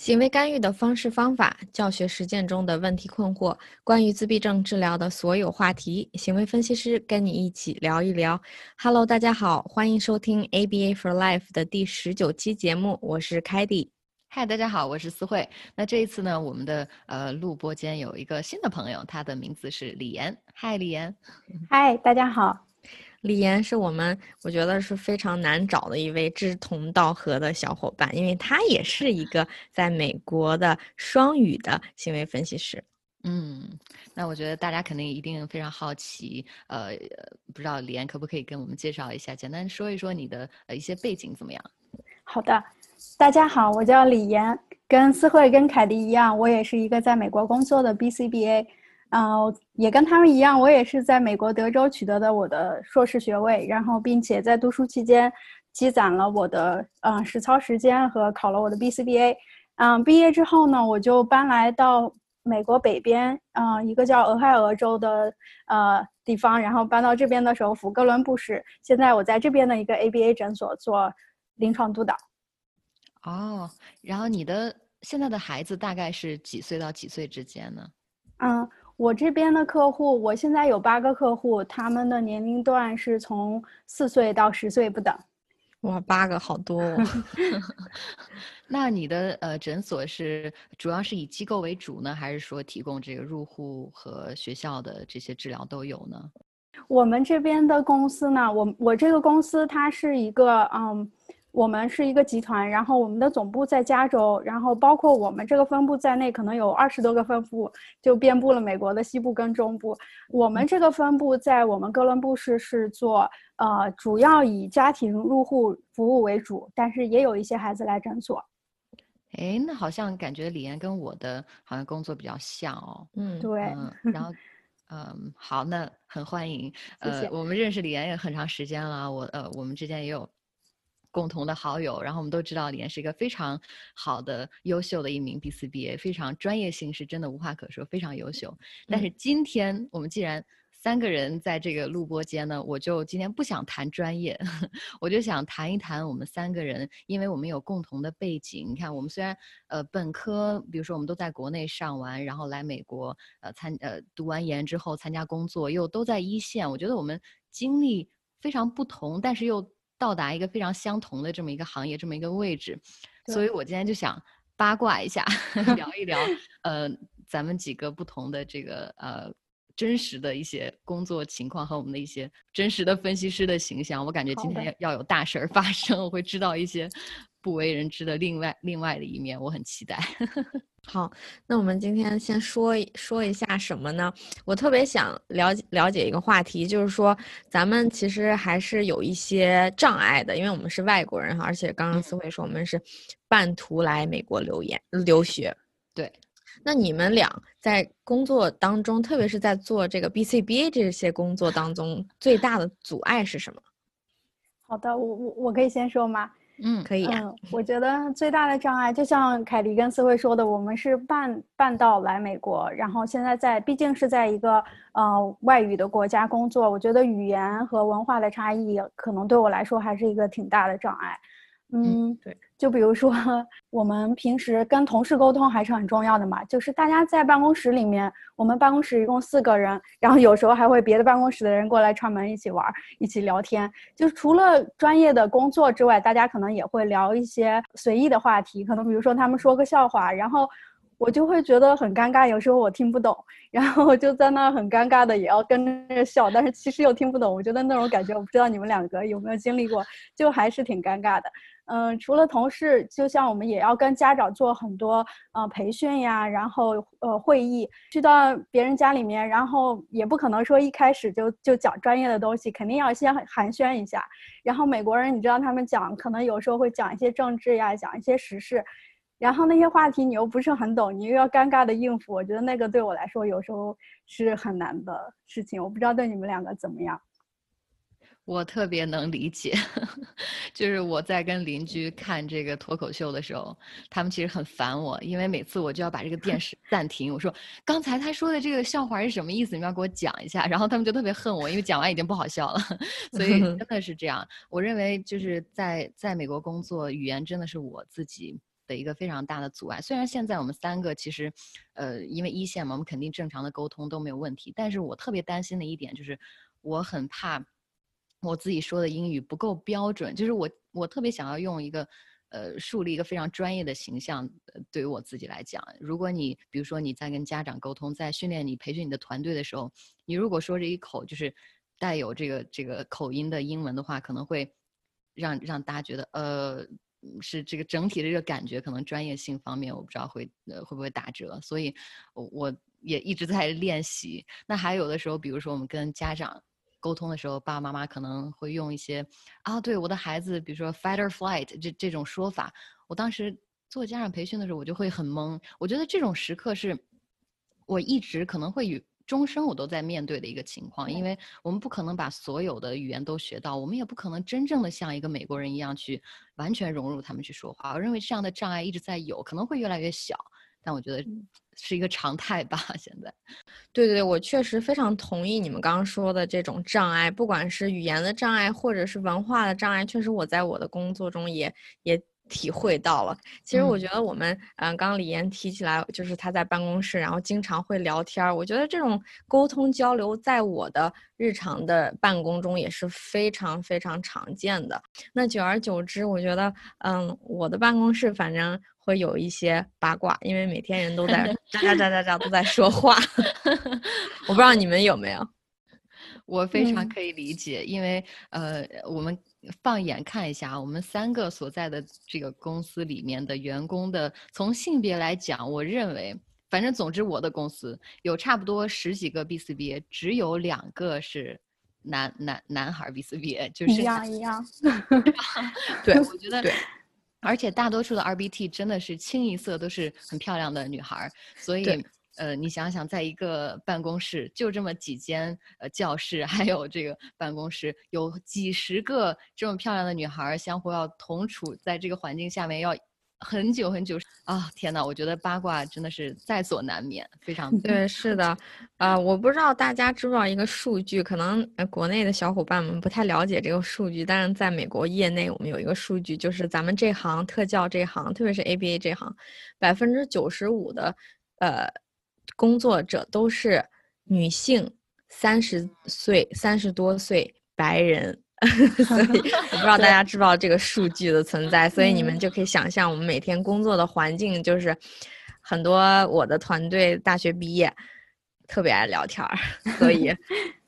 行为干预的方式方法、教学实践中的问题困惑，关于自闭症治疗的所有话题，行为分析师跟你一起聊一聊。Hello，大家好，欢迎收听 ABA for Life 的第十九期节目，我是凯蒂。嗨，大家好，我是思慧。那这一次呢，我们的呃录播间有一个新的朋友，他的名字是李岩。嗨，李岩。嗨，大家好。李岩是我们我觉得是非常难找的一位志同道合的小伙伴，因为他也是一个在美国的双语的行为分析师。嗯，那我觉得大家肯定一定非常好奇，呃，不知道李岩可不可以跟我们介绍一下，简单说一说你的呃一些背景怎么样？好的，大家好，我叫李岩，跟思慧跟凯迪一样，我也是一个在美国工作的 BCBA。嗯，也跟他们一样，我也是在美国德州取得的我的硕士学位，然后并且在读书期间积攒了我的嗯实操时间和考了我的 BCBA。嗯，毕业之后呢，我就搬来到美国北边，嗯，一个叫俄亥俄州的呃地方，然后搬到这边的首府哥伦布市。现在我在这边的一个 ABA 诊所做临床督导。哦，然后你的现在的孩子大概是几岁到几岁之间呢？嗯。我这边的客户，我现在有八个客户，他们的年龄段是从四岁到十岁不等。哇，八个好多！那你的呃诊所是主要是以机构为主呢，还是说提供这个入户和学校的这些治疗都有呢？我们这边的公司呢，我我这个公司它是一个嗯。我们是一个集团，然后我们的总部在加州，然后包括我们这个分部在内，可能有二十多个分部，就遍布了美国的西部跟中部。我们这个分部在我们哥伦布市是做，呃，主要以家庭入户服务为主，但是也有一些孩子来诊所。哎，那好像感觉李岩跟我的好像工作比较像哦。嗯，对。然后，嗯，好，那很欢迎。呃，我们认识李岩也很长时间了，我呃，我们之间也有。共同的好友，然后我们都知道李岩是一个非常好的、优秀的一名 BCBA，非常专业性是真的无话可说，非常优秀。但是今天我们既然三个人在这个录播间呢，我就今天不想谈专业，我就想谈一谈我们三个人，因为我们有共同的背景。你看，我们虽然呃本科，比如说我们都在国内上完，然后来美国呃参呃读完研之后参加工作，又都在一线，我觉得我们经历非常不同，但是又。到达一个非常相同的这么一个行业，这么一个位置，所以我今天就想八卦一下，聊一聊，呃，咱们几个不同的这个呃真实的一些工作情况和我们的一些真实的分析师的形象。我感觉今天要要有大事儿发生，我会知道一些不为人知的另外另外的一面，我很期待。好，那我们今天先说说一下什么呢？我特别想了解了解一个话题，就是说咱们其实还是有一些障碍的，因为我们是外国人哈，而且刚刚思慧说我们是半途来美国留研留学。对，那你们俩在工作当中，特别是在做这个 BCBA 这些工作当中，最大的阻碍是什么？好的，我我我可以先说吗？嗯，可以。嗯，我觉得最大的障碍，就像凯迪跟思慧说的，我们是半半道来美国，然后现在在，毕竟是在一个呃外语的国家工作，我觉得语言和文化的差异，可能对我来说还是一个挺大的障碍。嗯，对。就比如说，我们平时跟同事沟通还是很重要的嘛。就是大家在办公室里面，我们办公室一共四个人，然后有时候还会别的办公室的人过来串门一起玩，一起聊天。就是除了专业的工作之外，大家可能也会聊一些随意的话题。可能比如说他们说个笑话，然后我就会觉得很尴尬，有时候我听不懂，然后就在那很尴尬的也要跟着笑，但是其实又听不懂。我觉得那种感觉，我不知道你们两个有没有经历过，就还是挺尴尬的。嗯，除了同事，就像我们也要跟家长做很多呃培训呀，然后呃会议，去到别人家里面，然后也不可能说一开始就就讲专业的东西，肯定要先寒暄一下。然后美国人，你知道他们讲，可能有时候会讲一些政治呀，讲一些时事，然后那些话题你又不是很懂，你又要尴尬的应付，我觉得那个对我来说有时候是很难的事情。我不知道对你们两个怎么样。我特别能理解，就是我在跟邻居看这个脱口秀的时候，他们其实很烦我，因为每次我就要把这个电 视暂停，我说刚才他说的这个笑话是什么意思？你们要给我讲一下。然后他们就特别恨我，因为讲完已经不好笑了。所以真的是这样，我认为就是在在美国工作，语言真的是我自己。的一个非常大的阻碍。虽然现在我们三个其实，呃，因为一线嘛，我们肯定正常的沟通都没有问题。但是我特别担心的一点就是，我很怕我自己说的英语不够标准。就是我我特别想要用一个，呃，树立一个非常专业的形象。对于我自己来讲，如果你比如说你在跟家长沟通，在训练你培训你的团队的时候，你如果说这一口就是带有这个这个口音的英文的话，可能会让让大家觉得呃。是这个整体的这个感觉，可能专业性方面我不知道会呃会不会打折，所以我也一直在练习。那还有的时候，比如说我们跟家长沟通的时候，爸爸妈妈可能会用一些啊，对我的孩子，比如说 fight or flight 这这种说法，我当时做家长培训的时候，我就会很懵。我觉得这种时刻是我一直可能会与。终生我都在面对的一个情况，因为我们不可能把所有的语言都学到，我们也不可能真正的像一个美国人一样去完全融入他们去说话。我认为这样的障碍一直在有，可能会越来越小，但我觉得是一个常态吧。现在，对对对，我确实非常同意你们刚刚说的这种障碍，不管是语言的障碍或者是文化的障碍，确实我在我的工作中也也。体会到了，其实我觉得我们，嗯，刚刚李岩提起来，就是他在办公室，然后经常会聊天儿。我觉得这种沟通交流，在我的日常的办公中也是非常非常常见的。那久而久之，我觉得，嗯，我的办公室反正会有一些八卦，因为每天人都在 喳喳喳喳喳都在说话。我不知道你们有没有。我非常可以理解，因为呃，我们放眼看一下啊，我们三个所在的这个公司里面的员工的，从性别来讲，我认为，反正总之我的公司有差不多十几个 B C B，只有两个是男男男孩 B C B，就是一样 一样。对，我觉得，对，而且大多数的 RBT 真的是清一色都是很漂亮的女孩，所以。呃，你想想，在一个办公室就这么几间呃教室，还有这个办公室有几十个这么漂亮的女孩相互要同处在这个环境下面，要很久很久啊！天哪，我觉得八卦真的是在所难免，非常对，是的，啊，我不知道大家知不知道一个数据，可能国内的小伙伴们不太了解这个数据，但是在美国业内，我们有一个数据，就是咱们这行特教这行，特别是 ABA 这行，百分之九十五的呃。工作者都是女性，三十岁、三十多岁白人，所以 我不知道大家知不知道这个数据的存在，所以你们就可以想象我们每天工作的环境就是很多我的团队大学毕业，特别爱聊天儿，所以，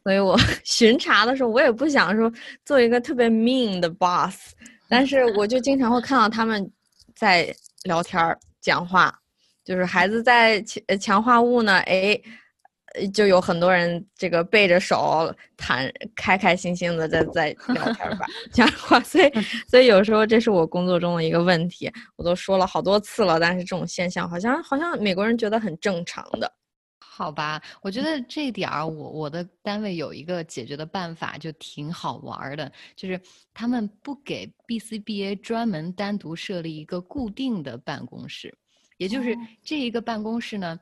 所以我巡查的时候我也不想说做一个特别 mean 的 boss，但是我就经常会看到他们在聊天儿、讲话。就是孩子在强强化物呢，哎，就有很多人这个背着手谈，开开心心的在在聊天吧，讲话。所以，所以有时候这是我工作中的一个问题，我都说了好多次了，但是这种现象好像好像美国人觉得很正常的，好吧？我觉得这点儿，我我的单位有一个解决的办法，就挺好玩的，就是他们不给 BCBA 专门单独设立一个固定的办公室。也就是这一个办公室呢，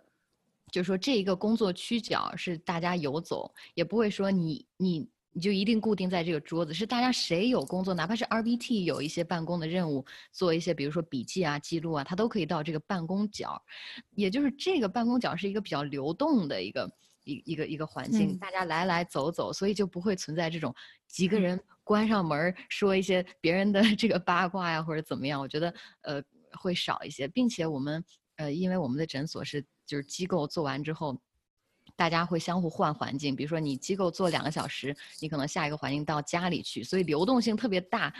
就是说这一个工作区角是大家游走，也不会说你你你就一定固定在这个桌子，是大家谁有工作，哪怕是 RBT 有一些办公的任务，做一些比如说笔记啊、记录啊，他都可以到这个办公角。也就是这个办公角是一个比较流动的一个一一个一个环境，大家来来走走，所以就不会存在这种几个人关上门说一些别人的 这个八卦呀或者怎么样。我觉得呃。会少一些，并且我们呃，因为我们的诊所是就是机构做完之后，大家会相互换环境。比如说你机构做两个小时，你可能下一个环境到家里去，所以流动性特别大，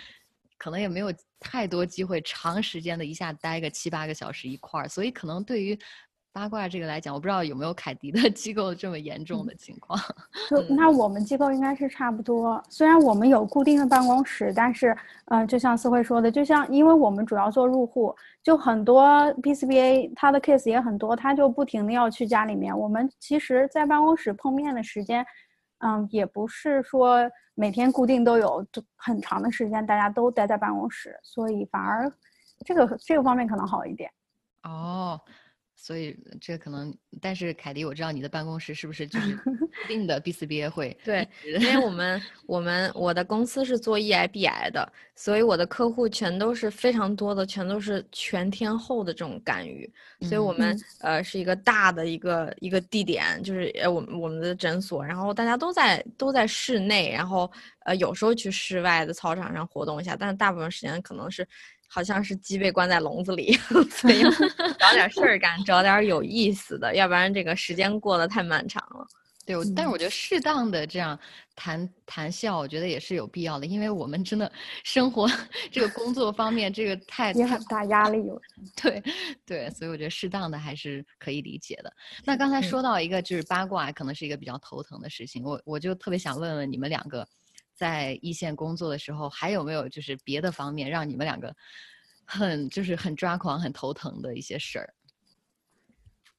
可能也没有太多机会长时间的一下待个七八个小时一块儿。所以可能对于八卦这个来讲，我不知道有没有凯迪的 机构这么严重的情况。就那我们机构应该是差不多，虽然我们有固定的办公室，但是，嗯，就像思慧说的，就像因为我们主要做入户，就很多 PCBA 他的 case 也很多，他就不停的要去家里面。我们其实，在办公室碰面的时间，嗯，也不是说每天固定都有很长的时间，大家都待在办公室，所以反而这个这个方面可能好一点。哦。所以这可能，但是凯迪，我知道你的办公室是不是就是固定的 BCBA 会？对，因为我 们我们我的公司是做 E I B I 的，所以我的客户全都是非常多的，全都是全天候的这种干预，所以我们呃是一个大的一个一个地点，就是呃我们我们的诊所，然后大家都在都在室内，然后呃有时候去室外的操场上活动一下，但是大部分时间可能是。好像是鸡被关在笼子里，所以 找点事儿干，找点有意思的，要不然这个时间过得太漫长了。对，但是我觉得适当的这样谈谈笑，我觉得也是有必要的，因为我们真的生活这个工作方面，这个太也很大压力。对对，所以我觉得适当的还是可以理解的。那刚才说到一个就是八卦，可能是一个比较头疼的事情，我我就特别想问问你们两个。在一线工作的时候，还有没有就是别的方面让你们两个很就是很抓狂、很头疼的一些事儿？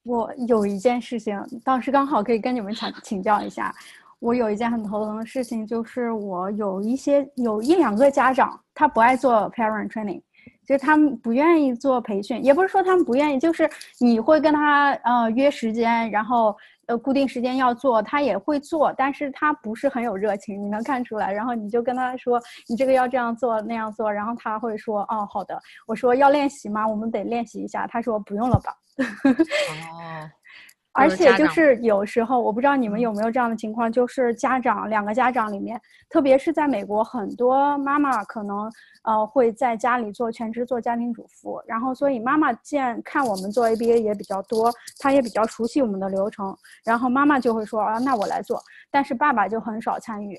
我有一件事情，当时刚好可以跟你们请请教一下。我有一件很头疼的事情，就是我有一些有一两个家长，他不爱做 parent training，就是他们不愿意做培训，也不是说他们不愿意，就是你会跟他呃约时间，然后。呃，固定时间要做，他也会做，但是他不是很有热情，你能看出来。然后你就跟他说，你这个要这样做那样做，然后他会说，哦，好的。我说要练习吗？我们得练习一下。他说不用了吧。哦。而且就是有时候，我不知道你们有没有这样的情况，就是家长两个家长里面，特别是在美国，很多妈妈可能呃会在家里做全职做家庭主妇，然后所以妈妈见看我们做 ABA 也比较多，她也比较熟悉我们的流程，然后妈妈就会说啊，那我来做，但是爸爸就很少参与，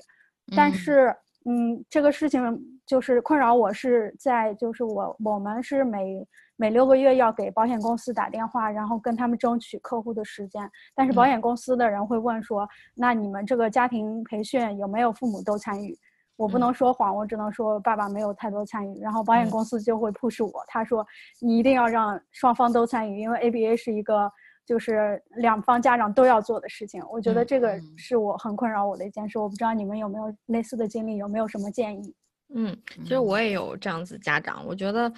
但是嗯，这个事情就是困扰我是在就是我我们是每。每六个月要给保险公司打电话，然后跟他们争取客户的时间。但是保险公司的人会问说：“那你们这个家庭培训有没有父母都参与？”我不能说谎，我只能说爸爸没有太多参与。然后保险公司就会 push 我，他说：“你一定要让双方都参与，因为 ABA 是一个就是两方家长都要做的事情。”我觉得这个是我很困扰我的一件事。我不知道你们有没有类似的经历，有没有什么建议？嗯，其实我也有这样子家长，我觉得。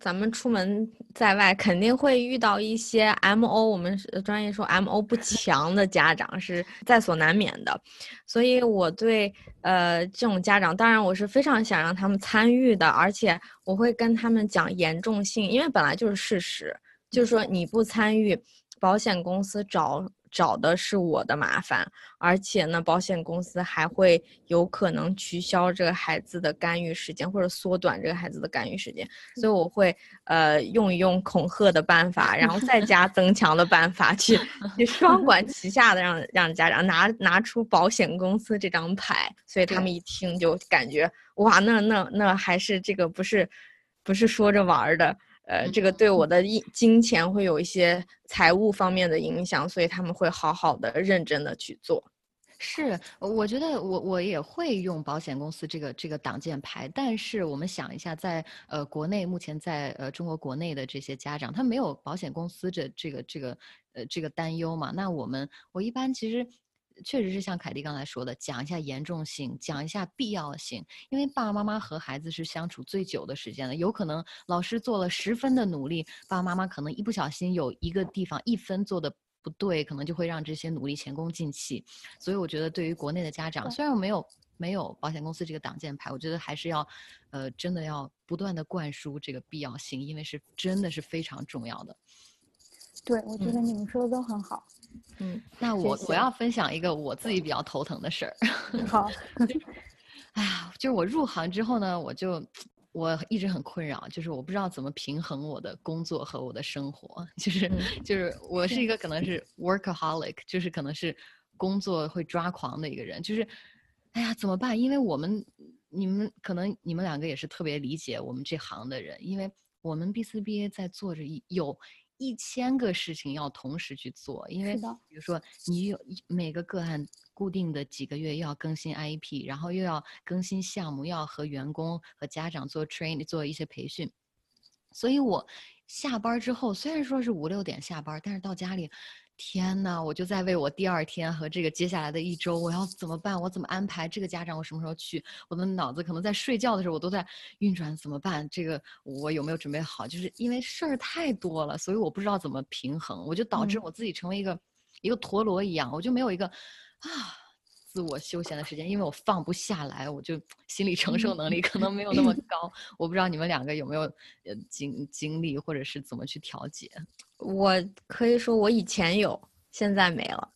咱们出门在外肯定会遇到一些 M O，我们专业说 M O 不强的家长是在所难免的，所以我对呃这种家长，当然我是非常想让他们参与的，而且我会跟他们讲严重性，因为本来就是事实，就是说你不参与，保险公司找。找的是我的麻烦，而且呢，保险公司还会有可能取消这个孩子的干预时间，或者缩短这个孩子的干预时间。所以我会呃用一用恐吓的办法，然后再 加增强的办法，去去双管齐下的让让家长拿拿出保险公司这张牌。所以他们一听就感觉哇，那那那还是这个不是不是说着玩的。呃，这个对我的金金钱会有一些财务方面的影响，所以他们会好好的、认真的去做。是，我觉得我我也会用保险公司这个这个挡箭牌，但是我们想一下，在呃国内目前在呃中国国内的这些家长，他没有保险公司这这个这个呃这个担忧嘛？那我们我一般其实。确实是像凯蒂刚才说的，讲一下严重性，讲一下必要性。因为爸爸妈妈和孩子是相处最久的时间了，有可能老师做了十分的努力，爸爸妈妈可能一不小心有一个地方一分做的不对，可能就会让这些努力前功尽弃。所以我觉得，对于国内的家长，虽然我没有没有保险公司这个挡箭牌，我觉得还是要，呃，真的要不断的灌输这个必要性，因为是真的是非常重要的。对，我觉得你们说的都很好。嗯，那我我要分享一个我自己比较头疼的事儿。好，哎呀，就是我入行之后呢，我就我一直很困扰，就是我不知道怎么平衡我的工作和我的生活。就是就是我是一个可能是 workaholic，就是可能是工作会抓狂的一个人。就是哎呀，怎么办？因为我们你们可能你们两个也是特别理解我们这行的人，因为我们 B 四 B A 在做着有。一千个事情要同时去做，因为比如说你有每个个案固定的几个月要更新 IEP，然后又要更新项目，要和员工和家长做 train 做一些培训，所以我下班之后虽然说是五六点下班，但是到家里。天呐，我就在为我第二天和这个接下来的一周，我要怎么办？我怎么安排？这个家长我什么时候去？我的脑子可能在睡觉的时候，我都在运转，怎么办？这个我有没有准备好？就是因为事儿太多了，所以我不知道怎么平衡，我就导致我自己成为一个一个陀螺一样，我就没有一个啊自我休闲的时间，因为我放不下来，我就 心理承受能力可能没有那么 高。我不知道你们两个有没有呃经经历，或者是怎么去调节。我可以说我以前有，现在没了。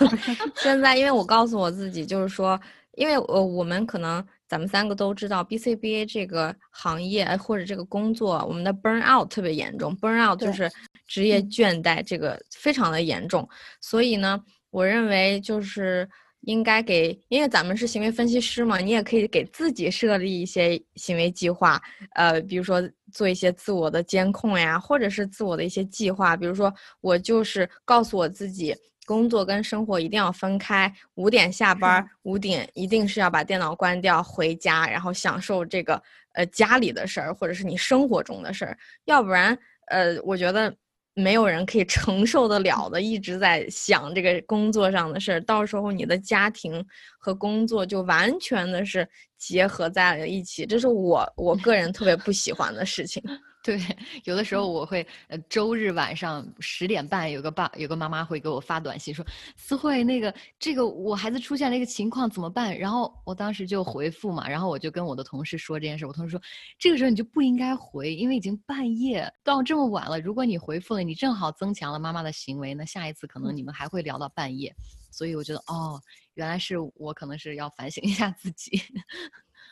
现在因为我告诉我自己，就是说，因为呃我们可能咱们三个都知道，BCBA 这个行业或者这个工作，我们的 burn out 特别严重，burn out 就是职业倦怠，这个非常的严重。所以呢，我认为就是。应该给，因为咱们是行为分析师嘛，你也可以给自己设立一些行为计划，呃，比如说做一些自我的监控呀，或者是自我的一些计划，比如说我就是告诉我自己，工作跟生活一定要分开，五点下班，五点一定是要把电脑关掉，回家，然后享受这个呃家里的事儿，或者是你生活中的事儿，要不然，呃，我觉得。没有人可以承受得了的，一直在想这个工作上的事儿，到时候你的家庭和工作就完全的是结合在了一起，这是我我个人特别不喜欢的事情。对，有的时候我会，呃，周日晚上十点半，有个爸，有个妈妈会给我发短信说：“思慧，那个这个我孩子出现了一个情况怎么办？”然后我当时就回复嘛，然后我就跟我的同事说这件事。我同事说：“这个时候你就不应该回，因为已经半夜到这么晚了。如果你回复了，你正好增强了妈妈的行为，那下一次可能你们还会聊到半夜。所以我觉得，哦，原来是我可能是要反省一下自己。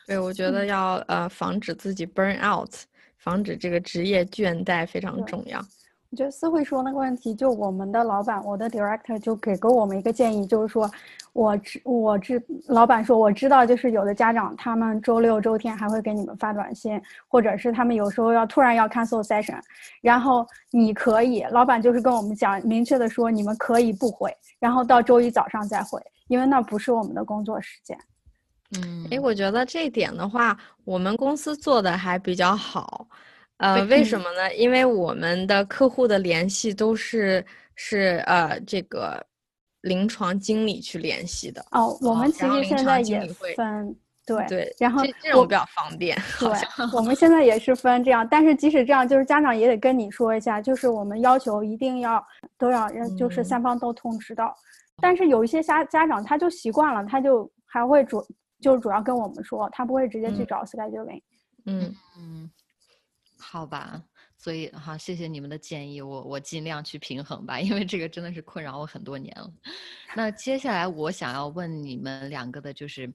对，我觉得 要呃防止自己 burn out。防止这个职业倦怠非常重要。我觉得思慧说那个问题，就我们的老板，我的 director 就给过我们一个建议，就是说，我知我知老板说我知道，就是有的家长他们周六周天还会给你们发短信，或者是他们有时候要突然要 cancel session，然后你可以，老板就是跟我们讲明确的说，你们可以不回，然后到周一早上再回，因为那不是我们的工作时间。嗯，哎，我觉得这一点的话，我们公司做的还比较好，呃，为什么呢？因为我们的客户的联系都是是呃这个临床经理去联系的。哦，我们其实现在也分对对，然后这种比较方便。对，我们现在也是分这样，但是即使这样，就是家长也得跟你说一下，就是我们要求一定要都要让，就是三方都通知到。但是有一些家家长他就习惯了，他就还会主。就是主要跟我们说，他不会直接去找 scheduling。嗯嗯，好吧，所以好，谢谢你们的建议，我我尽量去平衡吧，因为这个真的是困扰我很多年了。那接下来我想要问你们两个的就是，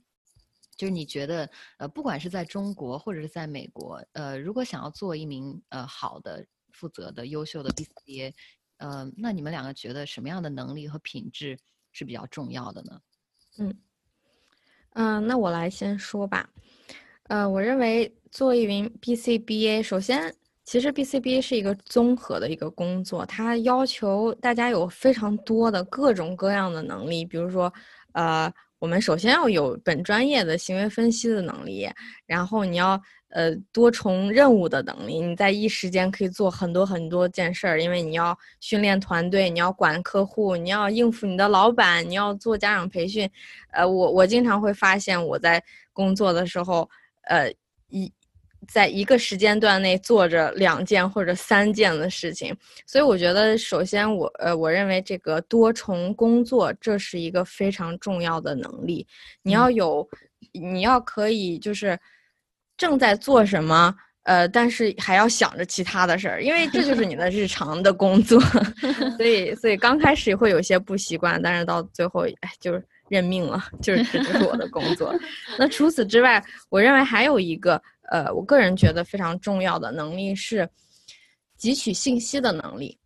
就是你觉得呃，不管是在中国或者是在美国，呃，如果想要做一名呃好的、负责的、优秀的 BCA，呃，那你们两个觉得什么样的能力和品质是比较重要的呢？嗯。嗯，那我来先说吧。呃，我认为做一名 BCBA，首先，其实 BCBA 是一个综合的一个工作，它要求大家有非常多的各种各样的能力，比如说，呃，我们首先要有本专业的行为分析的能力，然后你要。呃，多重任务的能力，你在一时间可以做很多很多件事儿，因为你要训练团队，你要管客户，你要应付你的老板，你要做家长培训。呃，我我经常会发现我在工作的时候，呃，一在一个时间段内做着两件或者三件的事情，所以我觉得，首先我呃，我认为这个多重工作这是一个非常重要的能力，你要有，你要可以就是。正在做什么？呃，但是还要想着其他的事儿，因为这就是你的日常的工作，所以，所以刚开始会有些不习惯，但是到最后，哎，就是认命了，就是这就是我的工作。那除此之外，我认为还有一个，呃，我个人觉得非常重要的能力是汲取信息的能力，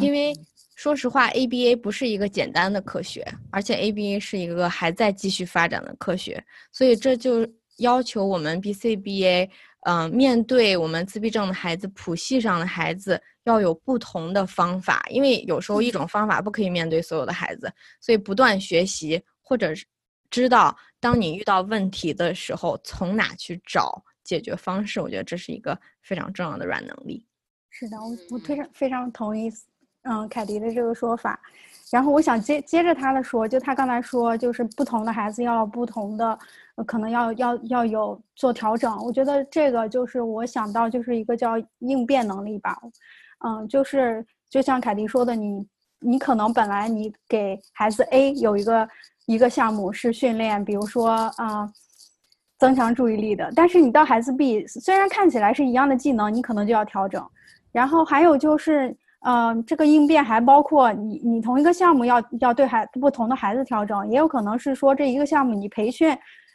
因为说实话，ABA 不是一个简单的科学，而且 ABA 是一个还在继续发展的科学，所以这就。要求我们 BCBA，嗯，面对我们自闭症的孩子、谱系上的孩子，要有不同的方法，因为有时候一种方法不可以面对所有的孩子，所以不断学习，或者是知道当你遇到问题的时候，从哪去找解决方式。我觉得这是一个非常重要的软能力。是的，我我非常非常同意，嗯，凯迪的这个说法。然后我想接接着他的说，就他刚才说，就是不同的孩子要不同的，可能要要要有做调整。我觉得这个就是我想到就是一个叫应变能力吧，嗯，就是就像凯迪说的，你你可能本来你给孩子 A 有一个一个项目是训练，比如说啊增强注意力的，但是你到孩子 B 虽然看起来是一样的技能，你可能就要调整。然后还有就是。嗯，这个应变还包括你，你同一个项目要要对孩不同的孩子调整，也有可能是说这一个项目你培训，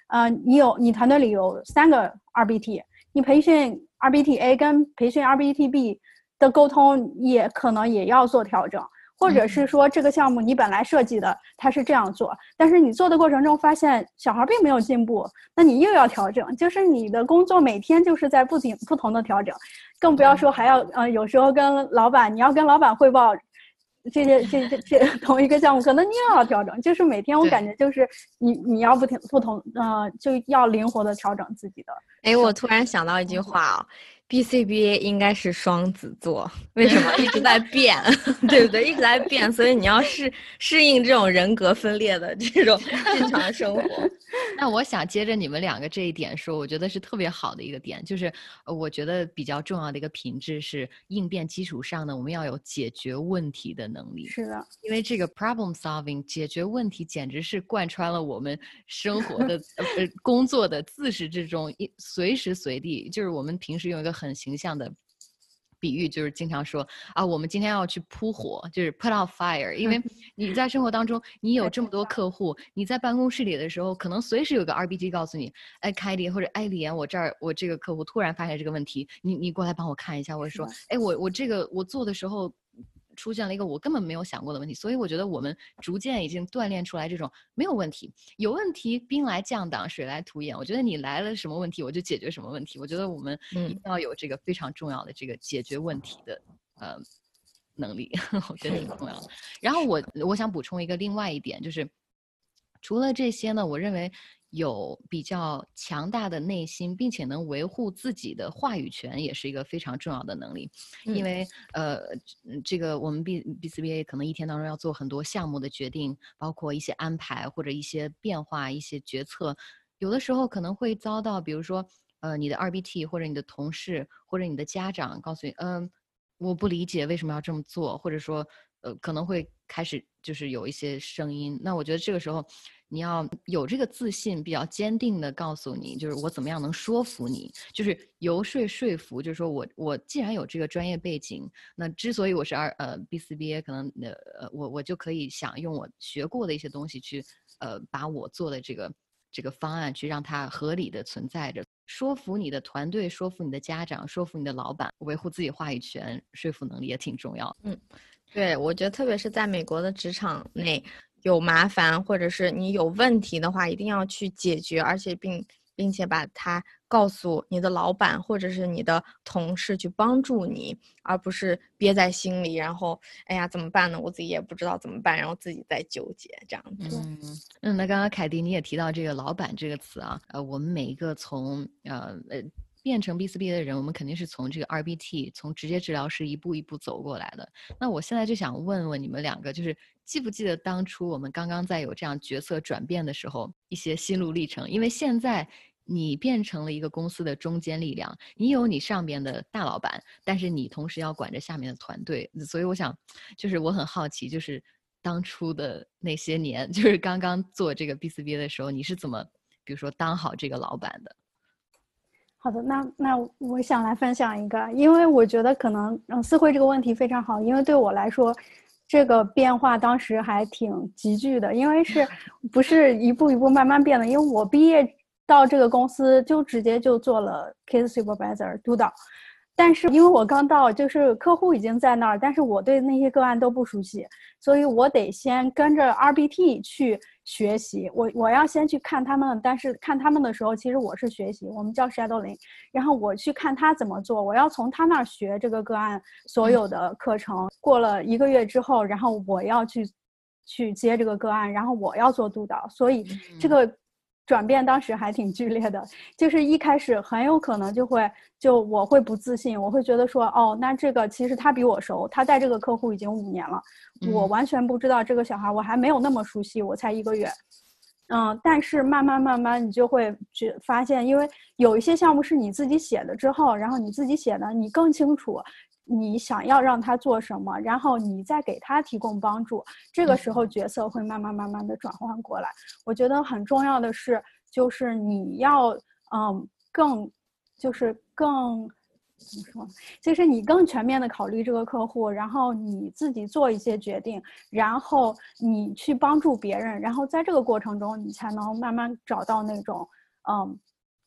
呃，你有你团队里有三个 RBT，你培训 RBT A 跟培训 RBT B 的沟通也可能也要做调整。或者是说这个项目你本来设计的它是这样做，但是你做的过程中发现小孩并没有进步，那你又要调整，就是你的工作每天就是在不停不同的调整，更不要说还要呃有时候跟老板你要跟老板汇报这些这这这 同一个项目，可能你又要调整，就是每天我感觉就是你你要不停不同呃就要灵活的调整自己的。哎，我突然想到一句话啊。BCBA 应该是双子座，为什么一直在变，对不对？一直在变，所以你要适适应这种人格分裂的这种正常生活。那我想接着你们两个这一点说，我觉得是特别好的一个点，就是我觉得比较重要的一个品质是应变基础上呢，我们要有解决问题的能力。是的，因为这个 problem solving 解决问题简直是贯穿了我们生活的呃工作的自始至终，一随时随地，就是我们平时用一个。很形象的比喻就是经常说啊，我们今天要去扑火，就是 put out fire。因为 你在生活当中，你有这么多客户，你在办公室里的时候，可能随时有个 RBG 告诉你，哎，凯迪或者哎，李岩，我这儿我这个客户突然发现这个问题，你你过来帮我看一下，或者说，哎，我我这个我做的时候。出现了一个我根本没有想过的问题，所以我觉得我们逐渐已经锻炼出来这种没有问题，有问题兵来将挡，水来土掩。我觉得你来了什么问题，我就解决什么问题。我觉得我们一定要有这个非常重要的这个解决问题的呃能力，我觉得挺重要的。然后我我想补充一个另外一点，就是除了这些呢，我认为。有比较强大的内心，并且能维护自己的话语权，也是一个非常重要的能力。因为呃，这个我们 B B C B A 可能一天当中要做很多项目的决定，包括一些安排或者一些变化、一些决策，有的时候可能会遭到，比如说呃，你的二 B T 或者你的同事或者你的家长告诉你，嗯，我不理解为什么要这么做，或者说呃，可能会开始就是有一些声音。那我觉得这个时候。你要有这个自信，比较坚定的告诉你，就是我怎么样能说服你，就是游说说服，就是说我我既然有这个专业背景，那之所以我是二呃 B 四 B A，可能呃呃我我就可以想用我学过的一些东西去呃把我做的这个这个方案去让它合理的存在着，说服你的团队，说服你的家长，说服你的老板，维护自己话语权，说服能力也挺重要。嗯，对，我觉得特别是在美国的职场内。有麻烦或者是你有问题的话，一定要去解决，而且并并且把它告诉你的老板或者是你的同事去帮助你，而不是憋在心里，然后哎呀怎么办呢？我自己也不知道怎么办，然后自己在纠结这样子。嗯嗯，那刚刚凯迪你也提到这个“老板”这个词啊，呃，我们每一个从呃呃。变成 BCB 的人，我们肯定是从这个 RBT，从直接治疗师一步一步走过来的。那我现在就想问问你们两个，就是记不记得当初我们刚刚在有这样角色转变的时候，一些心路历程？因为现在你变成了一个公司的中坚力量，你有你上边的大老板，但是你同时要管着下面的团队，所以我想，就是我很好奇，就是当初的那些年，就是刚刚做这个 BCB 的时候，你是怎么，比如说当好这个老板的？好的，那那我想来分享一个，因为我觉得可能嗯，思慧这个问题非常好，因为对我来说，这个变化当时还挺急剧的，因为是 不是一步一步慢慢变的？因为我毕业到这个公司就直接就做了 case supervisor 督导。但是因为我刚到，就是客户已经在那儿，但是我对那些个案都不熟悉，所以我得先跟着 RBT 去学习。我我要先去看他们，但是看他们的时候，其实我是学习，我们叫 shadowing。然后我去看他怎么做，我要从他那儿学这个个案所有的课程。过了一个月之后，然后我要去去接这个个案，然后我要做督导。所以这个。转变当时还挺剧烈的，就是一开始很有可能就会就我会不自信，我会觉得说哦，那这个其实他比我熟，他带这个客户已经五年了，我完全不知道这个小孩，我还没有那么熟悉，我才一个月，嗯，但是慢慢慢慢你就会去发现，因为有一些项目是你自己写的之后，然后你自己写的，你更清楚。你想要让他做什么，然后你再给他提供帮助，这个时候角色会慢慢慢慢的转换过来。我觉得很重要的是，就是你要嗯更，就是更怎么说，就是你更全面的考虑这个客户，然后你自己做一些决定，然后你去帮助别人，然后在这个过程中，你才能慢慢找到那种嗯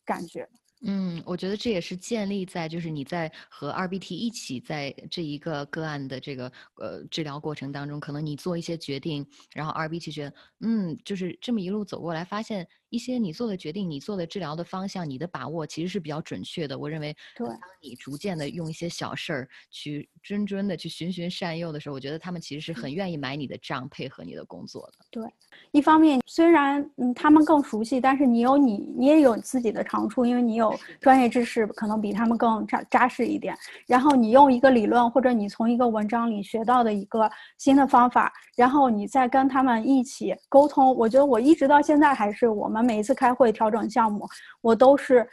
感觉。嗯，我觉得这也是建立在就是你在和 RBT 一起在这一个个案的这个呃治疗过程当中，可能你做一些决定，然后 RBT 觉得嗯，就是这么一路走过来，发现。一些你做的决定，你做的治疗的方向，你的把握其实是比较准确的。我认为，对，当你逐渐的用一些小事儿去谆谆的去循循善诱的时候，我觉得他们其实是很愿意买你的账，配合你的工作的。对，一方面虽然嗯他们更熟悉，但是你有你你也有自己的长处，因为你有专业知识，可能比他们更扎扎实一点。然后你用一个理论或者你从一个文章里学到的一个新的方法，然后你再跟他们一起沟通。我觉得我一直到现在还是我们。每一次开会调整项目，我都是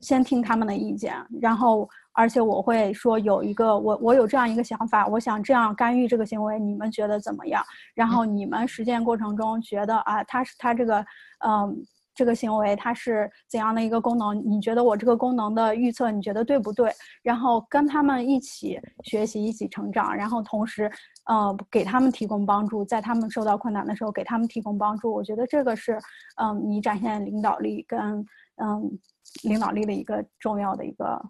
先听他们的意见，然后而且我会说有一个我我有这样一个想法，我想这样干预这个行为，你们觉得怎么样？然后你们实践过程中觉得啊，他是他这个嗯这个行为它是怎样的一个功能？你觉得我这个功能的预测你觉得对不对？然后跟他们一起学习，一起成长，然后同时。呃，给他们提供帮助，在他们受到困难的时候给他们提供帮助，我觉得这个是，嗯，你展现领导力跟嗯领导力的一个重要的一个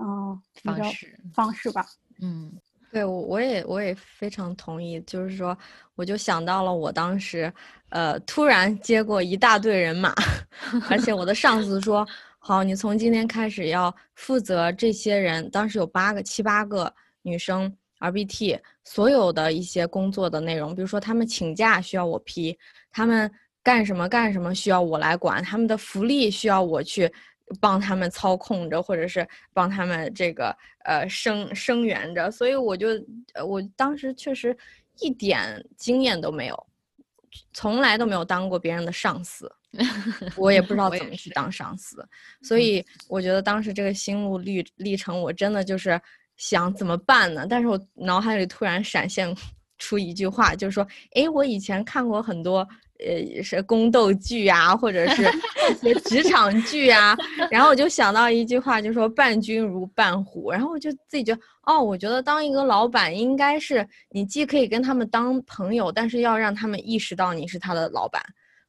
嗯方式方式吧。嗯，对我我也我也非常同意，就是说，我就想到了我当时，呃，突然接过一大队人马，而且我的上司说，好，你从今天开始要负责这些人，当时有八个七八个女生。RBT 所有的一些工作的内容，比如说他们请假需要我批，他们干什么干什么需要我来管，他们的福利需要我去帮他们操控着，或者是帮他们这个呃声声援着，所以我就我当时确实一点经验都没有，从来都没有当过别人的上司，我也不知道怎么去当上司，所以我觉得当时这个心路历历程，我真的就是。想怎么办呢？但是我脑海里突然闪现出一句话，就是说，哎，我以前看过很多，呃，是宫斗剧啊，或者是一些职场剧啊，然后我就想到一句话，就说伴君如伴虎，然后我就自己觉得，哦，我觉得当一个老板，应该是你既可以跟他们当朋友，但是要让他们意识到你是他的老板，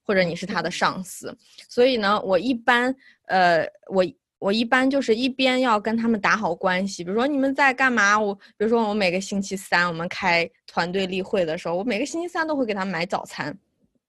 或者你是他的上司。所以呢，我一般，呃，我。我一般就是一边要跟他们打好关系，比如说你们在干嘛？我比如说我每个星期三我们开团队例会的时候，我每个星期三都会给他们买早餐，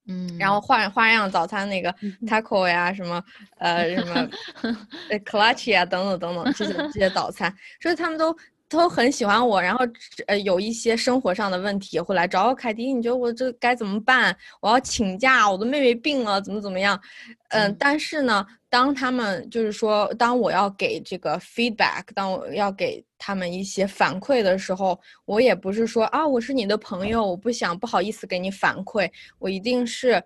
嗯，然后换花样早餐那个 taco 呀，什么呃什么 呃 clutch 呀等等等等这些这些早餐，所以他们都。都很喜欢我，然后呃有一些生活上的问题会来找我。凯迪，你觉得我这该怎么办？我要请假，我的妹妹病了，怎么怎么样？嗯，但是呢，当他们就是说，当我要给这个 feedback，当我要给他们一些反馈的时候，我也不是说啊，我是你的朋友，我不想不好意思给你反馈，我一定是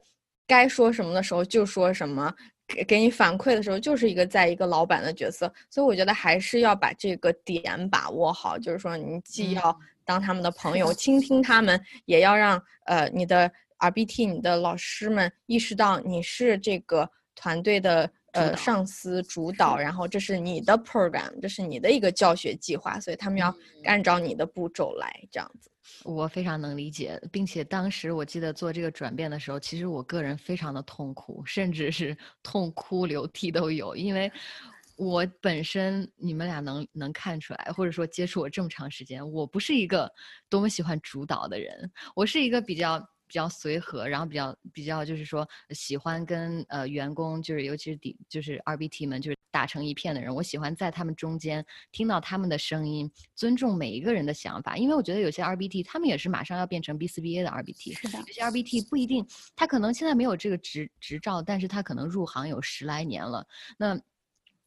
该说什么的时候就说什么。给给你反馈的时候，就是一个在一个老板的角色，所以我觉得还是要把这个点把握好，就是说你既要当他们的朋友，倾听他们，也要让呃你的 RBT 你的老师们意识到你是这个团队的呃上司主导，然后这是你的 program，这是你的一个教学计划，所以他们要按照你的步骤来这样子。我非常能理解，并且当时我记得做这个转变的时候，其实我个人非常的痛苦，甚至是 痛哭流涕都有。因为，我本身你们俩能能看出来，或者说接触我这么长时间，我不是一个多么喜欢主导的人，我是一个比较比较随和，然后比较比较就是说喜欢跟呃员工，就是尤其是底就是 RBT 们，就是打成一片的人。我喜欢在他们中间听到他们的声音，尊重每一个人的想法，因为我觉得有些 RBT 他们也是马上要变成 B4BA 的 RBT，有些 RBT 不一定，他可能现在没有这个执执照，但是他可能入行有十来年了。那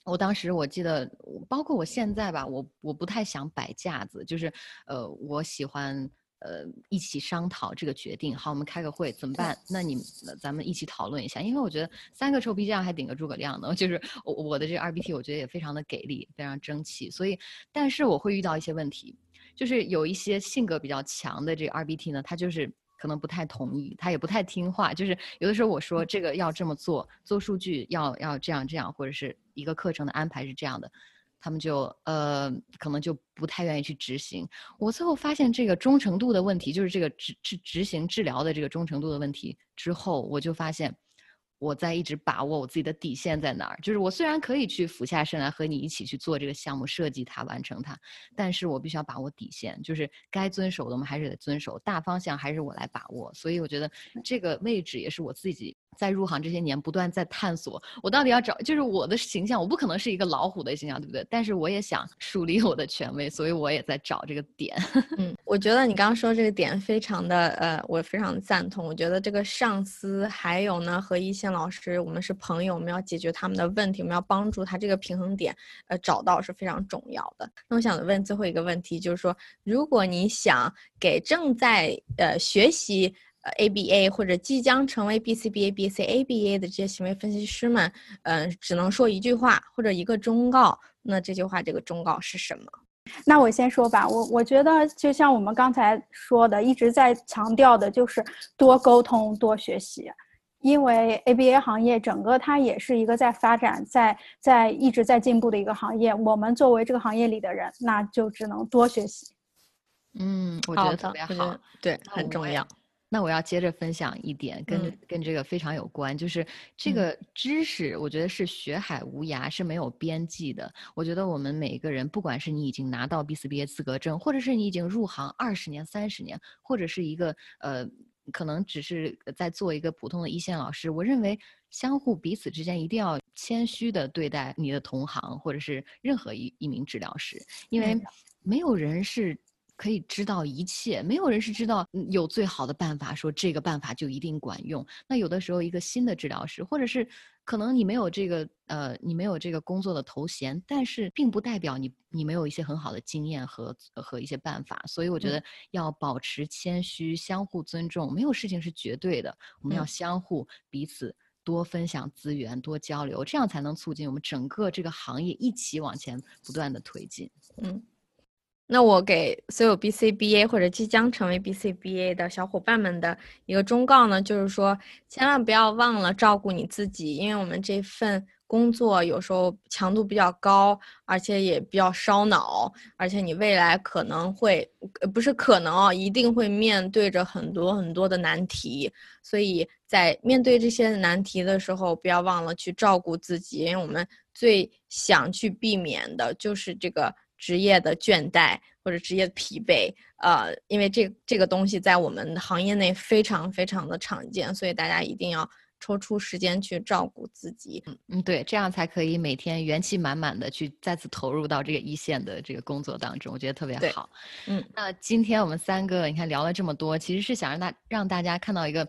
我当时我记得，包括我现在吧，我我不太想摆架子，就是呃，我喜欢。呃，一起商讨这个决定。好，我们开个会，怎么办？那你咱们一起讨论一下。因为我觉得三个臭皮匠还顶个诸葛亮呢。就是我我的这个二 B T，我觉得也非常的给力，非常争气。所以，但是我会遇到一些问题，就是有一些性格比较强的这个二 B T 呢，他就是可能不太同意，他也不太听话。就是有的时候我说这个要这么做，做数据要要这样这样，或者是一个课程的安排是这样的。他们就呃，可能就不太愿意去执行。我最后发现这个忠诚度的问题，就是这个执执执行治疗的这个忠诚度的问题之后，我就发现。我在一直把握我自己的底线在哪儿，就是我虽然可以去俯下身来和你一起去做这个项目，设计它，完成它，但是我必须要把握底线，就是该遵守的我们还是得遵守，大方向还是我来把握。所以我觉得这个位置也是我自己在入行这些年不断在探索，我到底要找，就是我的形象，我不可能是一个老虎的形象，对不对？但是我也想树立我的权威，所以我也在找这个点。嗯，我觉得你刚刚说这个点非常的呃，我非常赞同。我觉得这个上司还有呢和一线。老师，我们是朋友，我们要解决他们的问题，我们要帮助他这个平衡点，呃，找到是非常重要的。那我想问最后一个问题，就是说，如果你想给正在呃学习呃 ABA 或者即将成为 BCBA、BCABA 的这些行为分析师们，嗯，只能说一句话或者一个忠告，那这句话这个忠告是什么？那我先说吧，我我觉得就像我们刚才说的，一直在强调的就是多沟通、多学习。因为 ABA 行业整个它也是一个在发展、在在一直在进步的一个行业。我们作为这个行业里的人，那就只能多学习。嗯，我觉得特别好，对，很重要。那我要接着分享一点，跟跟这个非常有关，就是这个知识，我觉得是学海无涯，是没有边际的。我觉得我们每一个人，不管是你已经拿到 B4BA 资格证，或者是你已经入行二十年、三十年，或者是一个呃。可能只是在做一个普通的一线老师，我认为相互彼此之间一定要谦虚的对待你的同行，或者是任何一一名治疗师，因为没有人是可以知道一切，没有人是知道有最好的办法，说这个办法就一定管用。那有的时候一个新的治疗师，或者是。可能你没有这个呃，你没有这个工作的头衔，但是并不代表你你没有一些很好的经验和和一些办法。所以我觉得要保持谦虚，相互尊重，没有事情是绝对的。我们要相互彼此多分享资源，多交流，这样才能促进我们整个这个行业一起往前不断的推进。嗯。那我给所有 BCBA 或者即将成为 BCBA 的小伙伴们的一个忠告呢，就是说，千万不要忘了照顾你自己，因为我们这份工作有时候强度比较高，而且也比较烧脑，而且你未来可能会，不是可能哦，一定会面对着很多很多的难题，所以在面对这些难题的时候，不要忘了去照顾自己，因为我们最想去避免的就是这个。职业的倦怠或者职业的疲惫，呃，因为这这个东西在我们行业内非常非常的常见，所以大家一定要抽出时间去照顾自己。嗯嗯，对，这样才可以每天元气满满的去再次投入到这个一线的这个工作当中，我觉得特别好。嗯，那今天我们三个你看聊了这么多，其实是想让大让大家看到一个。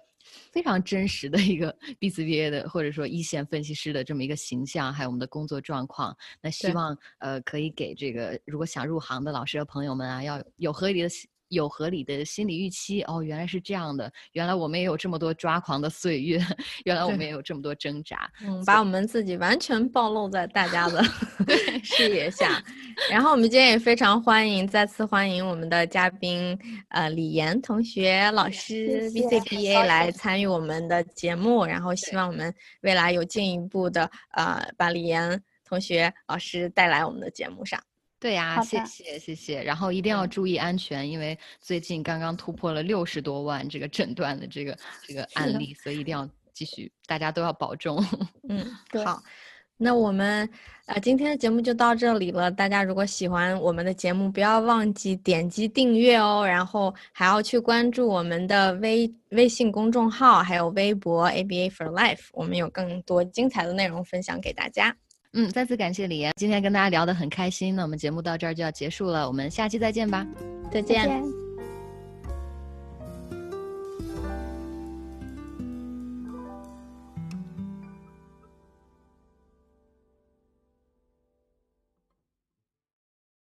非常真实的一个 BCBA 的或者说一线分析师的这么一个形象，还有我们的工作状况。那希望呃可以给这个如果想入行的老师和朋友们啊，要有合理的。有合理的心理预期哦，原来是这样的，原来我们也有这么多抓狂的岁月，原来我们也有这么多挣扎，嗯，把我们自己完全暴露在大家的 视野下。然后我们今天也非常欢迎，再次欢迎我们的嘉宾呃李岩同学老师，BCBA 来参与我们的节目，然后希望我们未来有进一步的呃把李岩同学老师带来我们的节目上。对呀，谢谢谢谢，然后一定要注意安全，因为最近刚刚突破了六十多万这个诊断的这个 这个案例，所以一定要继续，大家都要保重。嗯，好。那我们呃今天的节目就到这里了。大家如果喜欢我们的节目，不要忘记点击订阅哦，然后还要去关注我们的微微信公众号，还有微博 ABA for Life，我们有更多精彩的内容分享给大家。嗯，再次感谢李岩，今天跟大家聊得很开心。那我们节目到这儿就要结束了，我们下期再见吧，再再。见。